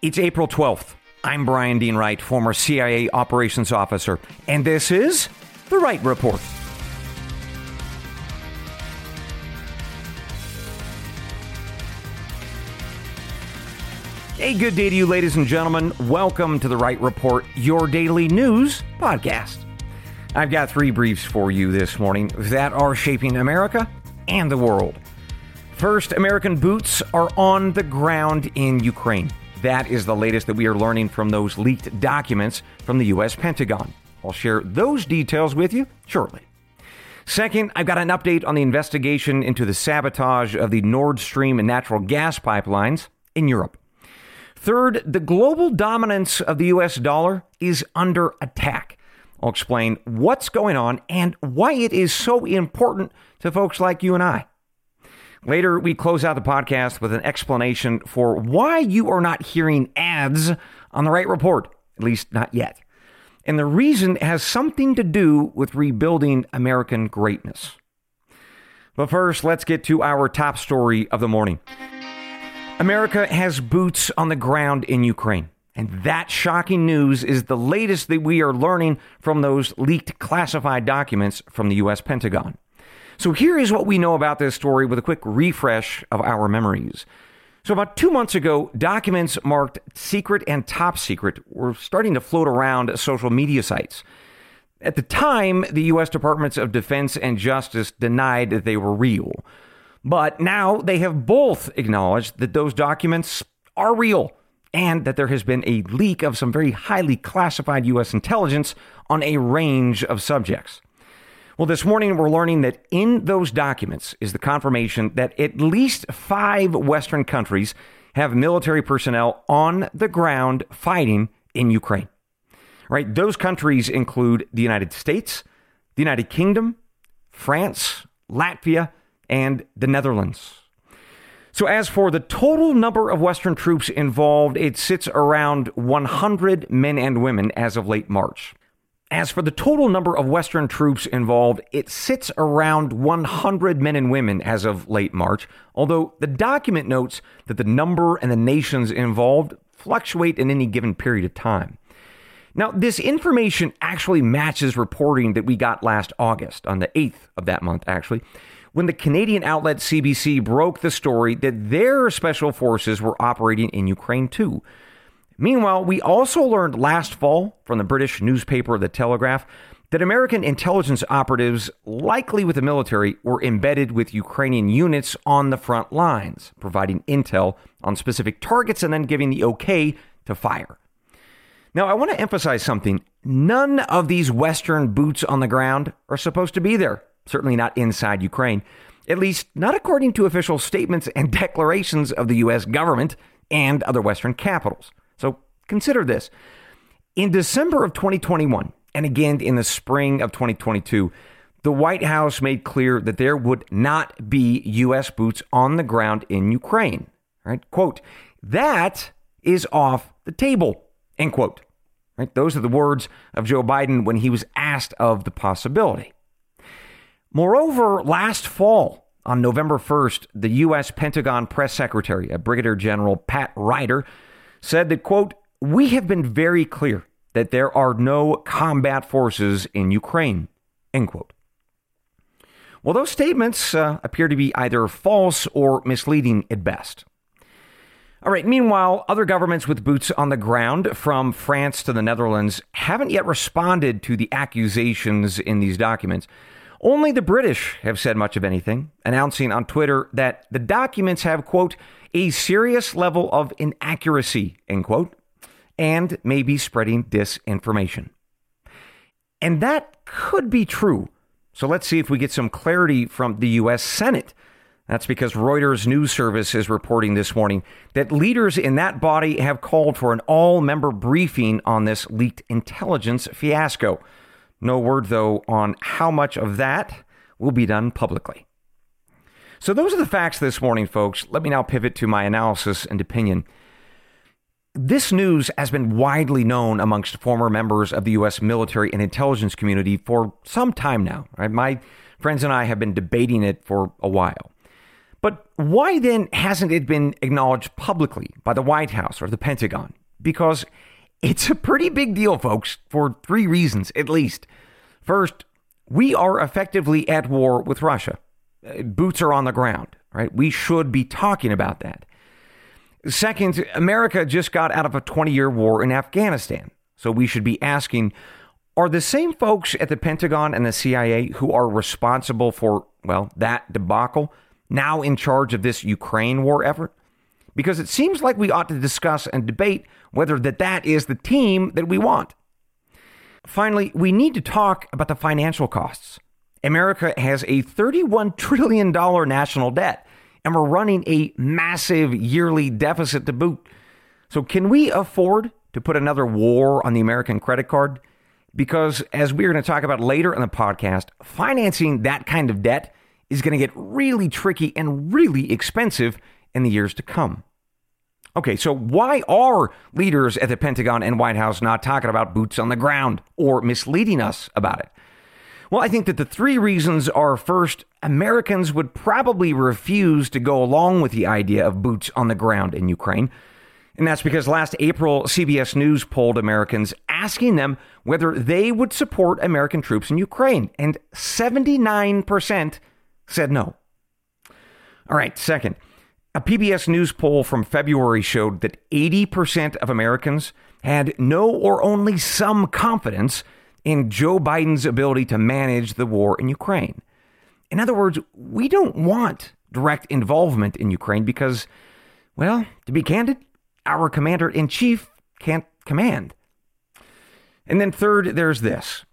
It's April 12th. I'm Bryan Dean Wright, former CIA operations officer, and this is The Wright Report. A good day to you, ladies and gentlemen. Welcome to The Wright Report, your daily news podcast. I've got three briefs for you this morning that are shaping America and the world. First, American boots are on the ground in Ukraine. That is the latest that we are learning from those leaked documents from the U.S. Pentagon. I'll share those details with you shortly. Second, I've got an update on the investigation into the sabotage of the Nord Stream natural gas pipelines in Europe. Third, the global dominance of the US dollar is under attack. I'll explain what's going on and why it is so important to folks like you and I. Later, we close out the podcast with an explanation for why you are not hearing ads on the Wright Report, at least not yet. And the reason has something to do with rebuilding American greatness. But first, let's get to our top story of the morning. America has boots on the ground in Ukraine. And that shocking news is the latest that we are learning from those leaked classified documents from the U.S. Pentagon. So here is what we know about this story with a quick refresh of our memories. So, about two months ago, documents marked secret and top secret were starting to float around social media sites. At the time, the U.S. Departments of Defense and Justice denied that they were real. But now they have both acknowledged that those documents are real and that there has been a leak of some very highly classified U.S. intelligence on a range of subjects. Well, this morning we're learning that in those documents is the confirmation that at least five Western countries have military personnel on the ground fighting in Ukraine. Right? Those countries include the United States, the United Kingdom, France, Latvia, and the Netherlands. So, as for the total number of Western troops involved, it sits around 100 men and women as of late March. As for the total number of Western troops involved, it sits around 100 men and women as of late March, although the document notes that the number and the nations involved fluctuate in any given period of time. Now, this information actually matches reporting that we got last August, on the 8th of that month, actually, when the Canadian outlet CBC broke the story that their special forces were operating in Ukraine too. Meanwhile, we also learned last fall from the British newspaper The Telegraph that American intelligence operatives, likely with the military, were embedded with Ukrainian units on the front lines, providing intel on specific targets and then giving the okay to fire. Now, I want to emphasize something. None of these Western boots on the ground are supposed to be there, certainly not inside Ukraine, at least not according to official statements and declarations of the U.S. government and other Western capitals. So consider this. In December of 2021, and again in the spring of 2022, the White House made clear that there would not be U.S. boots on the ground in Ukraine. Right? Quote, that is off the table, end quote. Right? Those are the words of Joe Biden when he was asked of the possibility. Moreover, last fall, on November 1st, the U.S. Pentagon press secretary, Brigadier General Pat Ryder, said that, quote, we have been very clear that there are no combat forces in Ukraine, end quote. Well, those statements uh, appear to be either false or misleading at best. All right, meanwhile, other governments with boots on the ground, from France to the Netherlands, haven't yet responded to the accusations in these documents. Only the British have said much of anything, announcing on Twitter that the documents have, quote, a serious level of inaccuracy, end quote, and may be spreading disinformation. And that could be true. So let's see if we get some clarity from the U.S. Senate. That's because Reuters news service is reporting this morning that leaders in that body have called for an all member briefing on this leaked intelligence fiasco. No word, though, on how much of that will be done publicly. So, those are the facts this morning, folks. Let me now pivot to my analysis and opinion. This news has been widely known amongst former members of the U.S. military and intelligence community for some time now. Right? My friends and I have been debating it for a while. But why then hasn't it been acknowledged publicly by the White House or the Pentagon? Because it's a pretty big deal, folks, for three reasons at least. First, we are effectively at war with Russia. Uh, boots are on the ground, right? We should be talking about that. Second, America just got out of a 20 year war in Afghanistan. So we should be asking are the same folks at the Pentagon and the CIA who are responsible for, well, that debacle now in charge of this Ukraine war effort? Because it seems like we ought to discuss and debate whether that, that is the team that we want. Finally, we need to talk about the financial costs. America has a $31 trillion national debt, and we're running a massive yearly deficit to boot. So, can we afford to put another war on the American credit card? Because, as we're going to talk about later in the podcast, financing that kind of debt is going to get really tricky and really expensive in the years to come. Okay, so why are leaders at the Pentagon and White House not talking about boots on the ground or misleading us about it? Well, I think that the three reasons are first, Americans would probably refuse to go along with the idea of boots on the ground in Ukraine. And that's because last April, CBS News polled Americans asking them whether they would support American troops in Ukraine. And 79% said no. All right, second, a PBS News poll from February showed that 80% of Americans had no or only some confidence in Joe Biden's ability to manage the war in Ukraine. In other words, we don't want direct involvement in Ukraine because, well, to be candid, our commander in chief can't command. And then, third, there's this.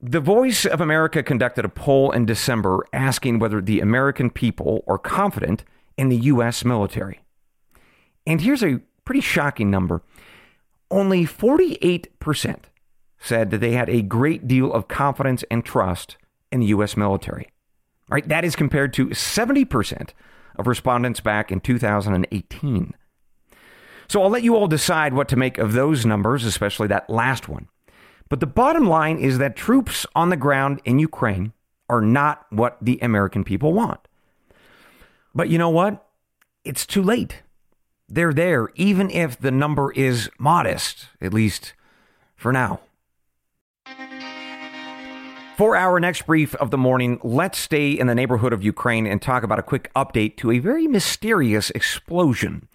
The Voice of America conducted a poll in December asking whether the American people are confident in the U.S. military. And here's a pretty shocking number only 48% said that they had a great deal of confidence and trust in the U.S. military. Right? That is compared to 70% of respondents back in 2018. So I'll let you all decide what to make of those numbers, especially that last one. But the bottom line is that troops on the ground in Ukraine are not what the American people want. But you know what? It's too late. They're there, even if the number is modest, at least for now. For our next brief of the morning, let's stay in the neighborhood of Ukraine and talk about a quick update to a very mysterious explosion.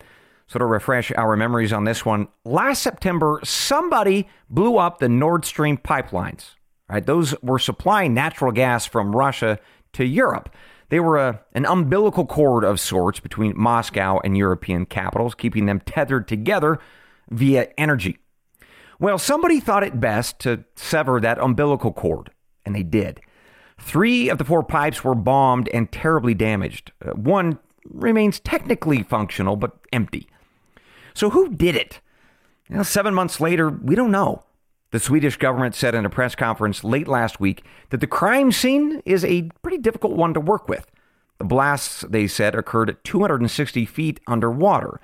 So, to refresh our memories on this one, last September, somebody blew up the Nord Stream pipelines. Right? Those were supplying natural gas from Russia to Europe. They were a, an umbilical cord of sorts between Moscow and European capitals, keeping them tethered together via energy. Well, somebody thought it best to sever that umbilical cord, and they did. Three of the four pipes were bombed and terribly damaged. Uh, one remains technically functional, but empty. So, who did it? Well, seven months later, we don't know. The Swedish government said in a press conference late last week that the crime scene is a pretty difficult one to work with. The blasts, they said, occurred at 260 feet underwater.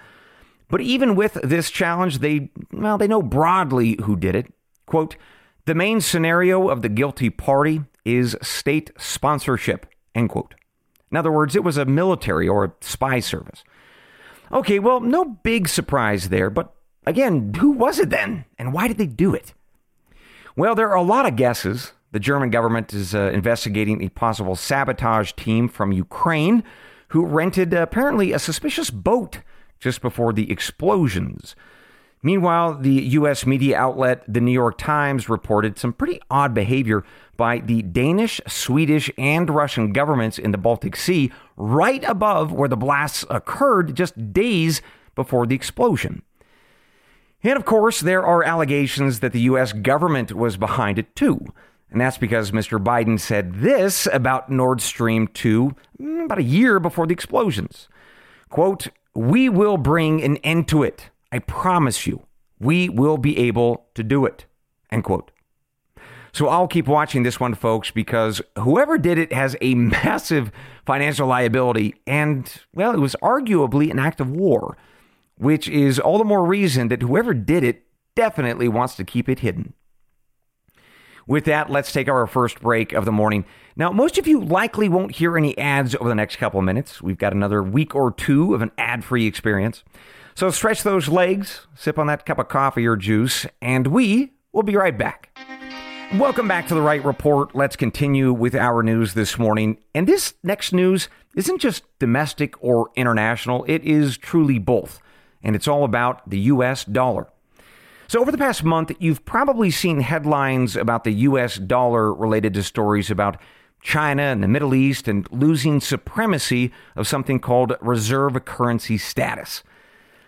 But even with this challenge, they well, they know broadly who did it. Quote, the main scenario of the guilty party is state sponsorship, end quote. In other words, it was a military or a spy service. Okay, well, no big surprise there, but again, who was it then? And why did they do it? Well, there are a lot of guesses. The German government is uh, investigating a possible sabotage team from Ukraine who rented uh, apparently a suspicious boat just before the explosions. Meanwhile, the U.S. media outlet The New York Times reported some pretty odd behavior by the Danish, Swedish, and Russian governments in the Baltic Sea right above where the blasts occurred just days before the explosion. And of course, there are allegations that the U.S. government was behind it too. And that's because Mr. Biden said this about Nord Stream 2 mm, about a year before the explosions. Quote, We will bring an end to it. I promise you. We will be able to do it. End quote. So I'll keep watching this one, folks, because whoever did it has a massive financial liability. And, well, it was arguably an act of war which is all the more reason that whoever did it definitely wants to keep it hidden. With that, let's take our first break of the morning. Now, most of you likely won't hear any ads over the next couple of minutes. We've got another week or two of an ad free experience. So stretch those legs, sip on that cup of coffee or juice, and we will be right back. Welcome back to the Wright Report. Let's continue with our news this morning. And this next news isn't just domestic or international, it is truly both. And it's all about the U.S. dollar. So, over the past month, you've probably seen headlines about the U.S. dollar related to stories about China and the Middle East and losing supremacy of something called reserve currency status.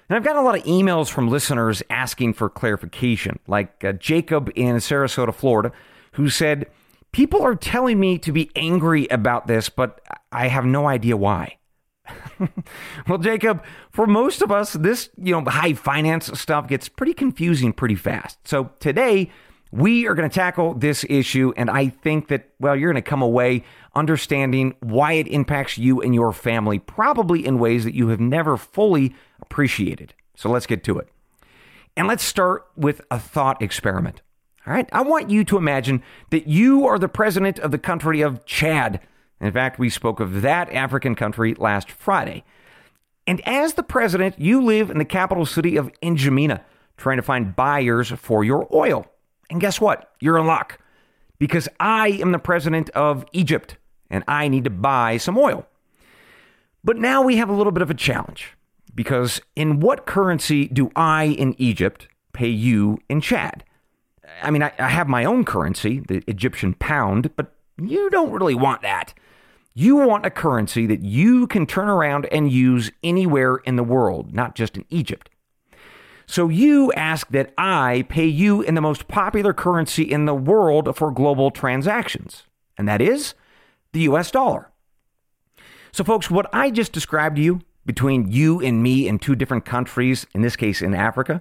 And I've gotten a lot of emails from listeners asking for clarification, like uh, Jacob in Sarasota, Florida, who said, People are telling me to be angry about this, but I have no idea why. well, Jacob, for most of us, this, you know, high finance stuff gets pretty confusing pretty fast. So today, we are going to tackle this issue, and I think that, well, you're going to come away understanding why it impacts you and your family, probably in ways that you have never fully appreciated. So let's get to it. And let's start with a thought experiment. All right. I want you to imagine that you are the president of the country of Chad. In fact, we spoke of that African country last Friday. And as the president, you live in the capital city of N'Djamena, trying to find buyers for your oil. And guess what? You're in luck because I am the president of Egypt and I need to buy some oil. But now we have a little bit of a challenge because in what currency do I in Egypt pay you in Chad? I mean, I, I have my own currency, the Egyptian pound, but you don't really want that. You want a currency that you can turn around and use anywhere in the world, not just in Egypt. So you ask that I pay you in the most popular currency in the world for global transactions, and that is the US dollar. So, folks, what I just described to you between you and me in two different countries, in this case in Africa,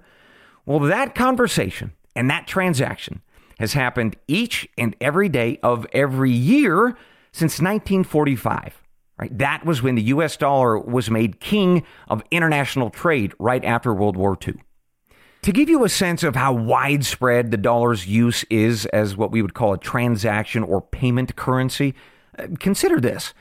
well, that conversation and that transaction has happened each and every day of every year since 1945. Right? That was when the US dollar was made king of international trade right after World War II. To give you a sense of how widespread the dollar's use is as what we would call a transaction or payment currency, uh, consider this.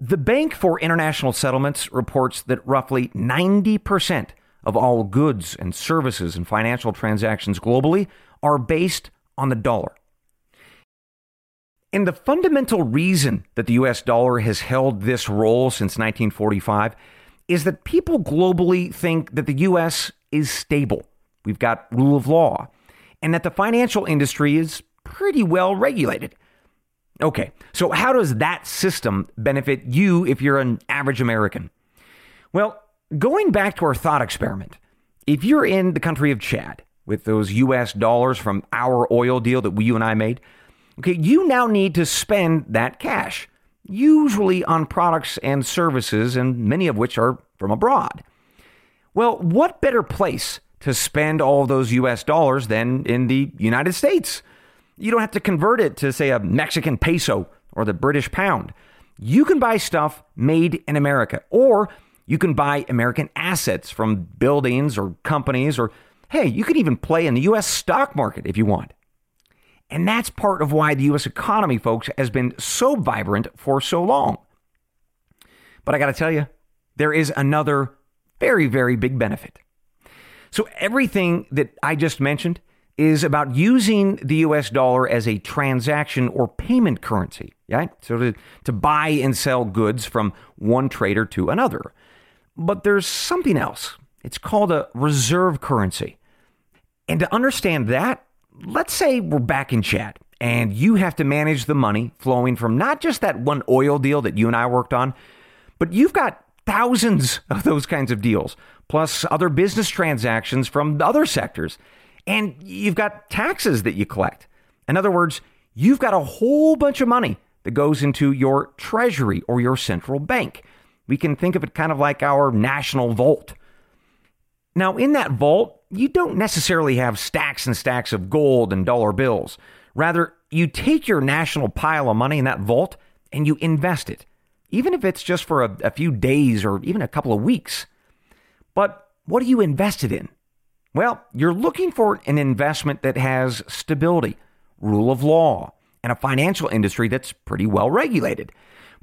The Bank for International Settlements reports that roughly 90% of all goods and services and financial transactions globally are based on the dollar. And the fundamental reason that the US dollar has held this role since 1945 is that people globally think that the US is stable. We've got rule of law, and that the financial industry is pretty well regulated. Okay, so how does that system benefit you if you're an average American? Well, going back to our thought experiment, if you're in the country of Chad with those US dollars from our oil deal that you and I made, Okay, you now need to spend that cash, usually on products and services, and many of which are from abroad. Well, what better place to spend all those US dollars than in the United States? You don't have to convert it to, say, a Mexican peso or the British pound. You can buy stuff made in America, or you can buy American assets from buildings or companies, or hey, you can even play in the US stock market if you want. And that's part of why the U.S. economy, folks, has been so vibrant for so long. But I got to tell you, there is another very, very big benefit. So, everything that I just mentioned is about using the US dollar as a transaction or payment currency, right? So, to, to buy and sell goods from one trader to another. But there's something else. It's called a reserve currency. And to understand that, let's say we're back in Chad and you have to manage the money flowing from not just that one oil deal that you and I worked on, but you've got thousands of those kinds of deals, plus other business transactions from other sectors. And you've got taxes that you collect. In other words, you've got a whole bunch of money that goes into your treasury or your central bank. We can think of it kind of like our national vault. Now, in that vault, you don't necessarily have stacks and stacks of gold and dollar bills. Rather, you take your national pile of money in that vault and you invest it, even if it's just for a, a few days or even a couple of weeks. But what are you invested in? Well, you're looking for an investment that has stability rule of law, and a financial industry that's pretty well regulated.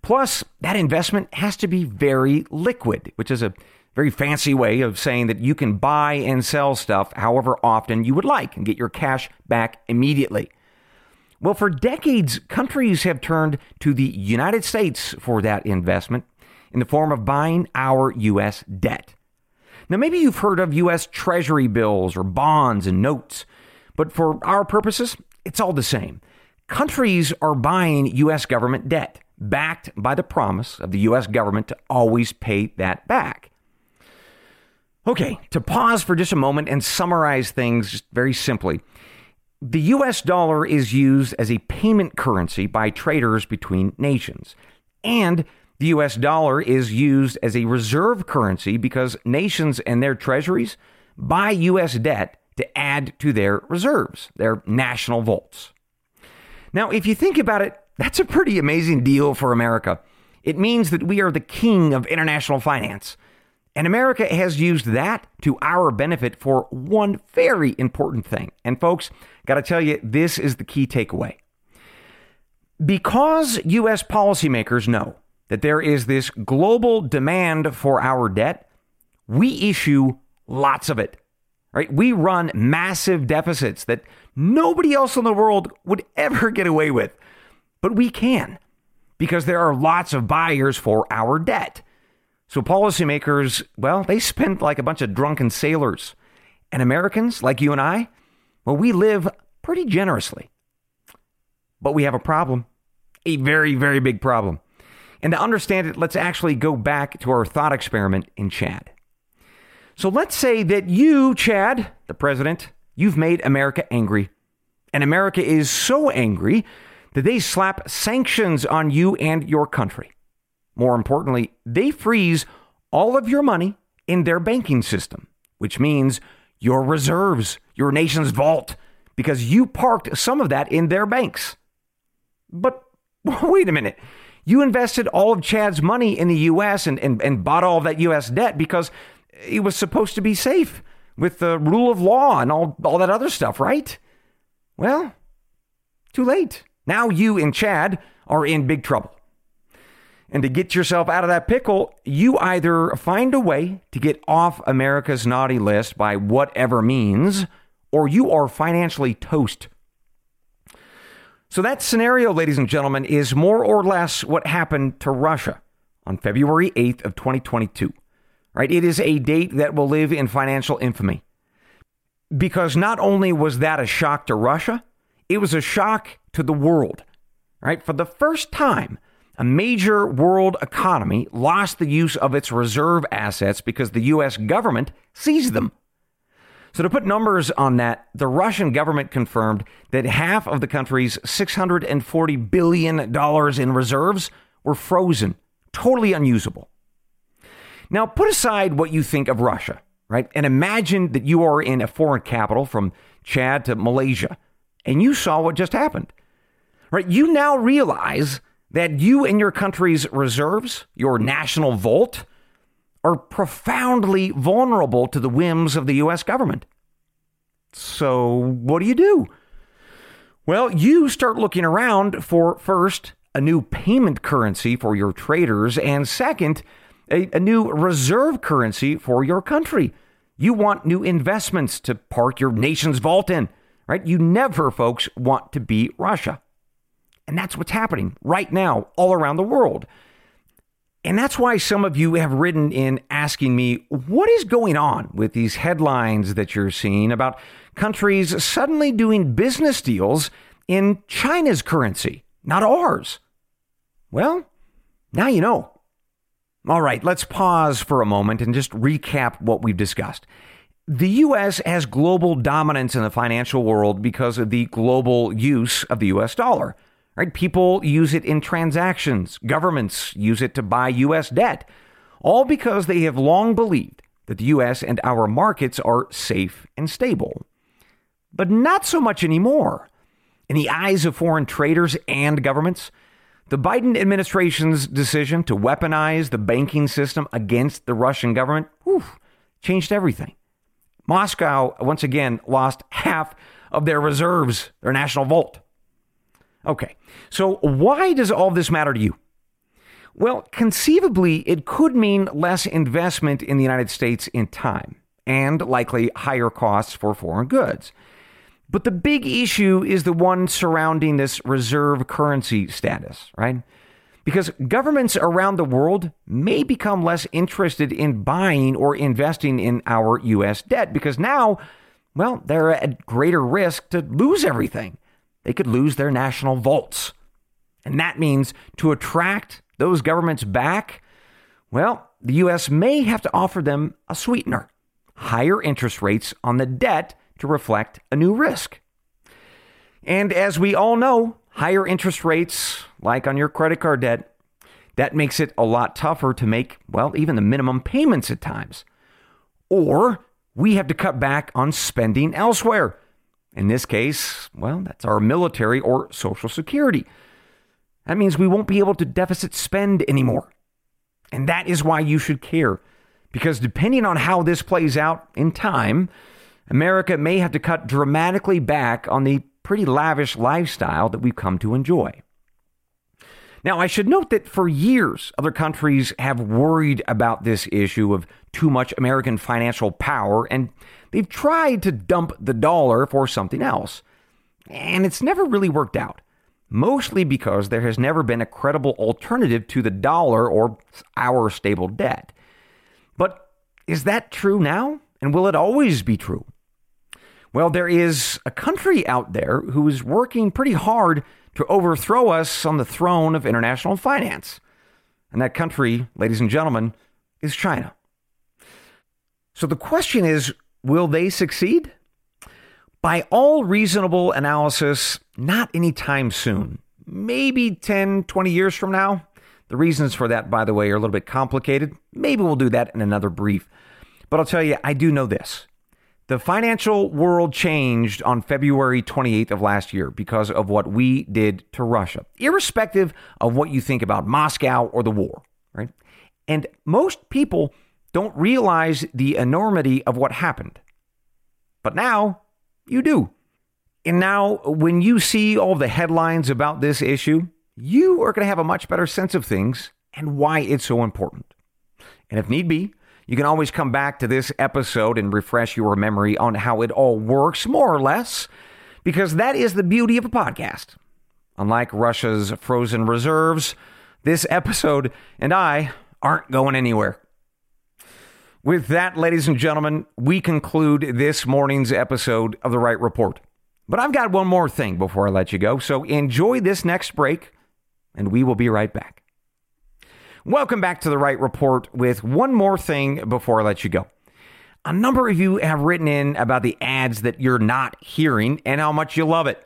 Plus, that investment has to be very liquid, which is a very fancy way of saying that you can buy and sell stuff however often you would like and get your cash back immediately. Well, for decades, countries have turned to the United States for that investment in the form of buying our U.S. debt. Now, maybe you've heard of U.S. Treasury bills or bonds and notes, but for our purposes, it's all the same. Countries are buying U.S. government debt, backed by the promise of the U.S. government to always pay that back. Okay, to pause for just a moment and summarize things just very simply. The US dollar is used as a payment currency by traders between nations. And the US dollar is used as a reserve currency because nations and their treasuries buy US debt to add to their reserves, their national vaults. Now, if you think about it, that's a pretty amazing deal for America. It means that we are the king of international finance. And America has used that to our benefit for one very important thing. And folks, got to tell you, this is the key takeaway. Because U.S. policymakers know that there is this global demand for our debt, we issue lots of it. Right? We run massive deficits that nobody else in the world would ever get away with. But we can because there are lots of buyers for our debt. So policymakers, well, they spend like a bunch of drunken sailors. And Americans, like you and I, well, we live pretty generously. But we have a problem, a very, very big problem. And to understand it, let's actually go back to our thought experiment in Chad. So let's say that you, Chad, the president, you've made America angry. And America is so angry that they slap sanctions on you and your country. More importantly, they freeze all of your money in their banking system, which means your reserves, your nation's vault, because you parked some of that in their banks. But wait a minute. You invested all of Chad's money in the U.S. and, and, and bought all that U.S. debt because it was supposed to be safe with the rule of law and all, all that other stuff, right? Well, too late. Now you and Chad are in big trouble. And to get yourself out of that pickle, you either find a way to get off America's naughty list by whatever means, or you are financially toast. So, that scenario, ladies and gentlemen, is more or less what happened to Russia on February 8th of 2022. Right? It is a date that will live in financial infamy. Because not only was that a shock to Russia, it was a shock to the world. Right? For the first time, a major world economy lost the use of its reserve assets because the U.S. government seized them. So, to put numbers on that, the Russian government confirmed that half of the country's $640 billion in reserves were frozen, totally unusable. Now, put aside what you think of Russia, right? And imagine that you are in a foreign capital from Chad to Malaysia, and you saw what just happened, right? You now realize that you and your country's reserves, your national vault, are profoundly vulnerable to the whims of the U.S. government. So, what do you do? Well, you start looking around for first, a new payment currency for your traders, and second, a, a, new reserve currency for your country. You want new investments to park your nation's vault in, right? You never, folks, want to be Russia. And that's what's happening right now all around the world. And that's why some of you have written in asking me, what is going on with these headlines that you're seeing about countries suddenly doing business deals in China's currency, not ours? Well, now you know. All right, let's pause for a moment and just recap what we've discussed. The U.S. has global dominance in the financial world because of the global use of the U.S. dollar. Right? People use it in transactions. Governments use it to buy U.S. debt, all because they have long believed that the U.S. and our markets are safe and stable. But not so much anymore. In the eyes of foreign traders and governments, the Biden administration's decision to weaponize the banking system against the Russian government whew, changed everything. Moscow, once again, lost half of their reserves, their national vault Okay, so why does all this matter to you? Well, conceivably, it could mean less investment in the United States in time and likely higher costs for foreign goods. But the big issue is the one surrounding this reserve currency status, right? Because governments around the world may become less interested in buying or investing in our U.S. debt because now, well, they're at greater risk to lose everything. They could lose their national vaults. And that means to attract those governments back, well, the U.S. may have to offer them a sweetener higher interest rates on the debt to reflect a new risk. And as we all know, higher interest rates, like on your credit card debt, that makes it a lot tougher to make, well, even the minimum payments at times. Or we have to cut back on spending elsewhere. In this case, well, that's our military or Social Security. That means we won't be able to deficit spend anymore. And that is why you should care. Because depending on how this plays out in time, America may have to cut dramatically back on the pretty lavish lifestyle that we've come to enjoy. Now, I should note that for years, other countries have worried about this issue of too much American financial power, and they've tried to dump the dollar for something else. And it's never really worked out, mostly because there has never been a credible alternative to the dollar or our stable debt. But is that true now? And will it always be true? Well, there is a country out there who is working pretty hard to overthrow us on the throne of international finance. And that country, ladies and gentlemen, is China. So the question is will they succeed? By all reasonable analysis, not anytime soon. Maybe 10, 20 years from now. The reasons for that, by the way, are a little bit complicated. Maybe we'll do that in another brief. But I'll tell you, I do know this. The financial world changed on February 28th of last year because of what we did to Russia, irrespective of what you think about Moscow or the war, right? And most people don't realize the enormity of what happened. But now you do. And now, when you see all the headlines about this issue, you are going to have a much better sense of things and why it's so important. And if need be, you can always come back to this episode and refresh your memory on how it all works, more or less, because that is the beauty of a podcast. Unlike Russia's frozen reserves, this episode and I aren't going anywhere. With that, ladies and gentlemen, we conclude this morning's episode of The Wright Report. But I've got one more thing before I let you go, so enjoy this next break and we will be right back. Welcome back to the Wright Report with one more thing before I let you go. A number of you have written in about the ads that you're not hearing and how much you love it.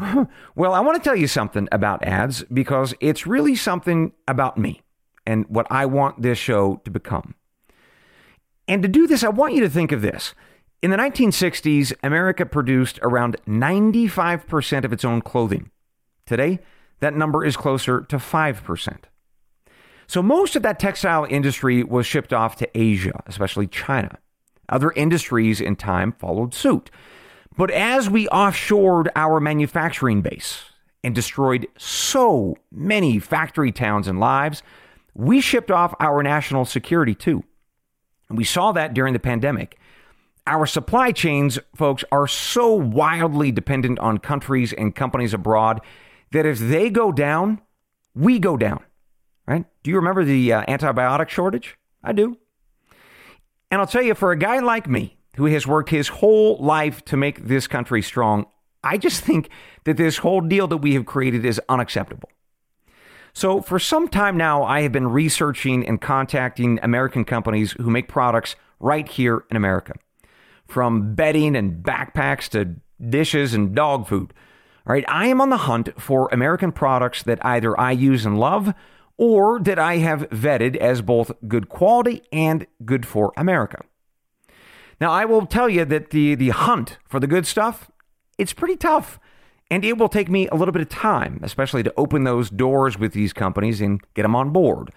well, I want to tell you something about ads because it's really something about me and what I want this show to become. And to do this, I want you to think of this. In the 1960s, America produced around 95% of its own clothing. Today, that number is closer to 5%. So most of that textile industry was shipped off to Asia, especially China. Other industries in time followed suit. But as we offshored our manufacturing base and destroyed so many factory towns and lives, we shipped off our national security too. And we saw that during the pandemic. Our supply chains, folks, are so wildly dependent on countries and companies abroad that if they go down, we go down. Right? Do you remember the uh, antibiotic shortage? I do. And I'll tell you, for a guy like me, who has worked his whole life to make this country strong, I just think that this whole deal that we have created is unacceptable. So, for some time now, I have been researching and contacting American companies who make products right here in America. From bedding and backpacks to dishes and dog food. All right, I am on the hunt for American products that either I use and love or that I have vetted as both good quality and good for America. Now, I will tell you that the, the hunt for the good stuff, it's pretty tough. And it will take me a little bit of time, especially to open those doors with these companies and get them on board.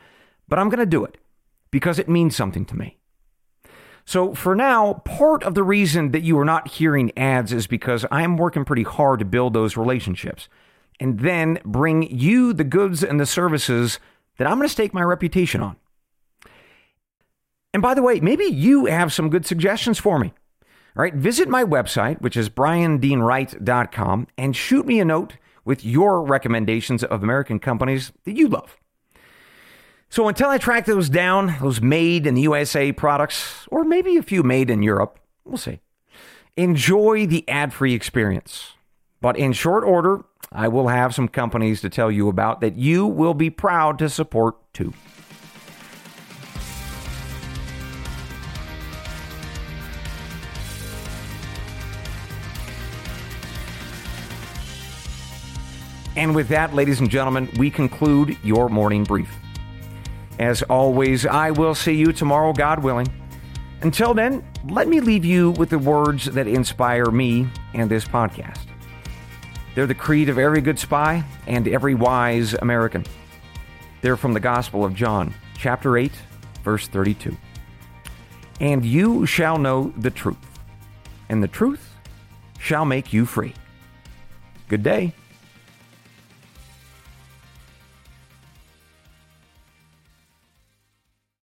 But I'm going to do it because it means something to me. So for now, part of the reason that you are not hearing ads is because I am working pretty hard to build those relationships. and then bring you the goods and the services that I'm going to stake my reputation on. And by the way, maybe you have some good suggestions for me. All right, visit my website, which is bryandeanwright.com, and shoot me a note with your recommendations of American companies that you love. So until I track those down, those made in the USA products, or maybe a few made in Europe, we'll see. Enjoy the ad free experience. But in short order, I will have some companies to tell you about that you will be proud to support too. And with that, ladies and gentlemen, we conclude your morning brief. As always, I will see you tomorrow, God willing. Until then, let me leave you with the words that inspire me and this podcast. They're the creed of every good spy and every wise American. They're from the Gospel of John, chapter 8, verse 32. And you shall know the truth, and the truth shall make you free. Good day.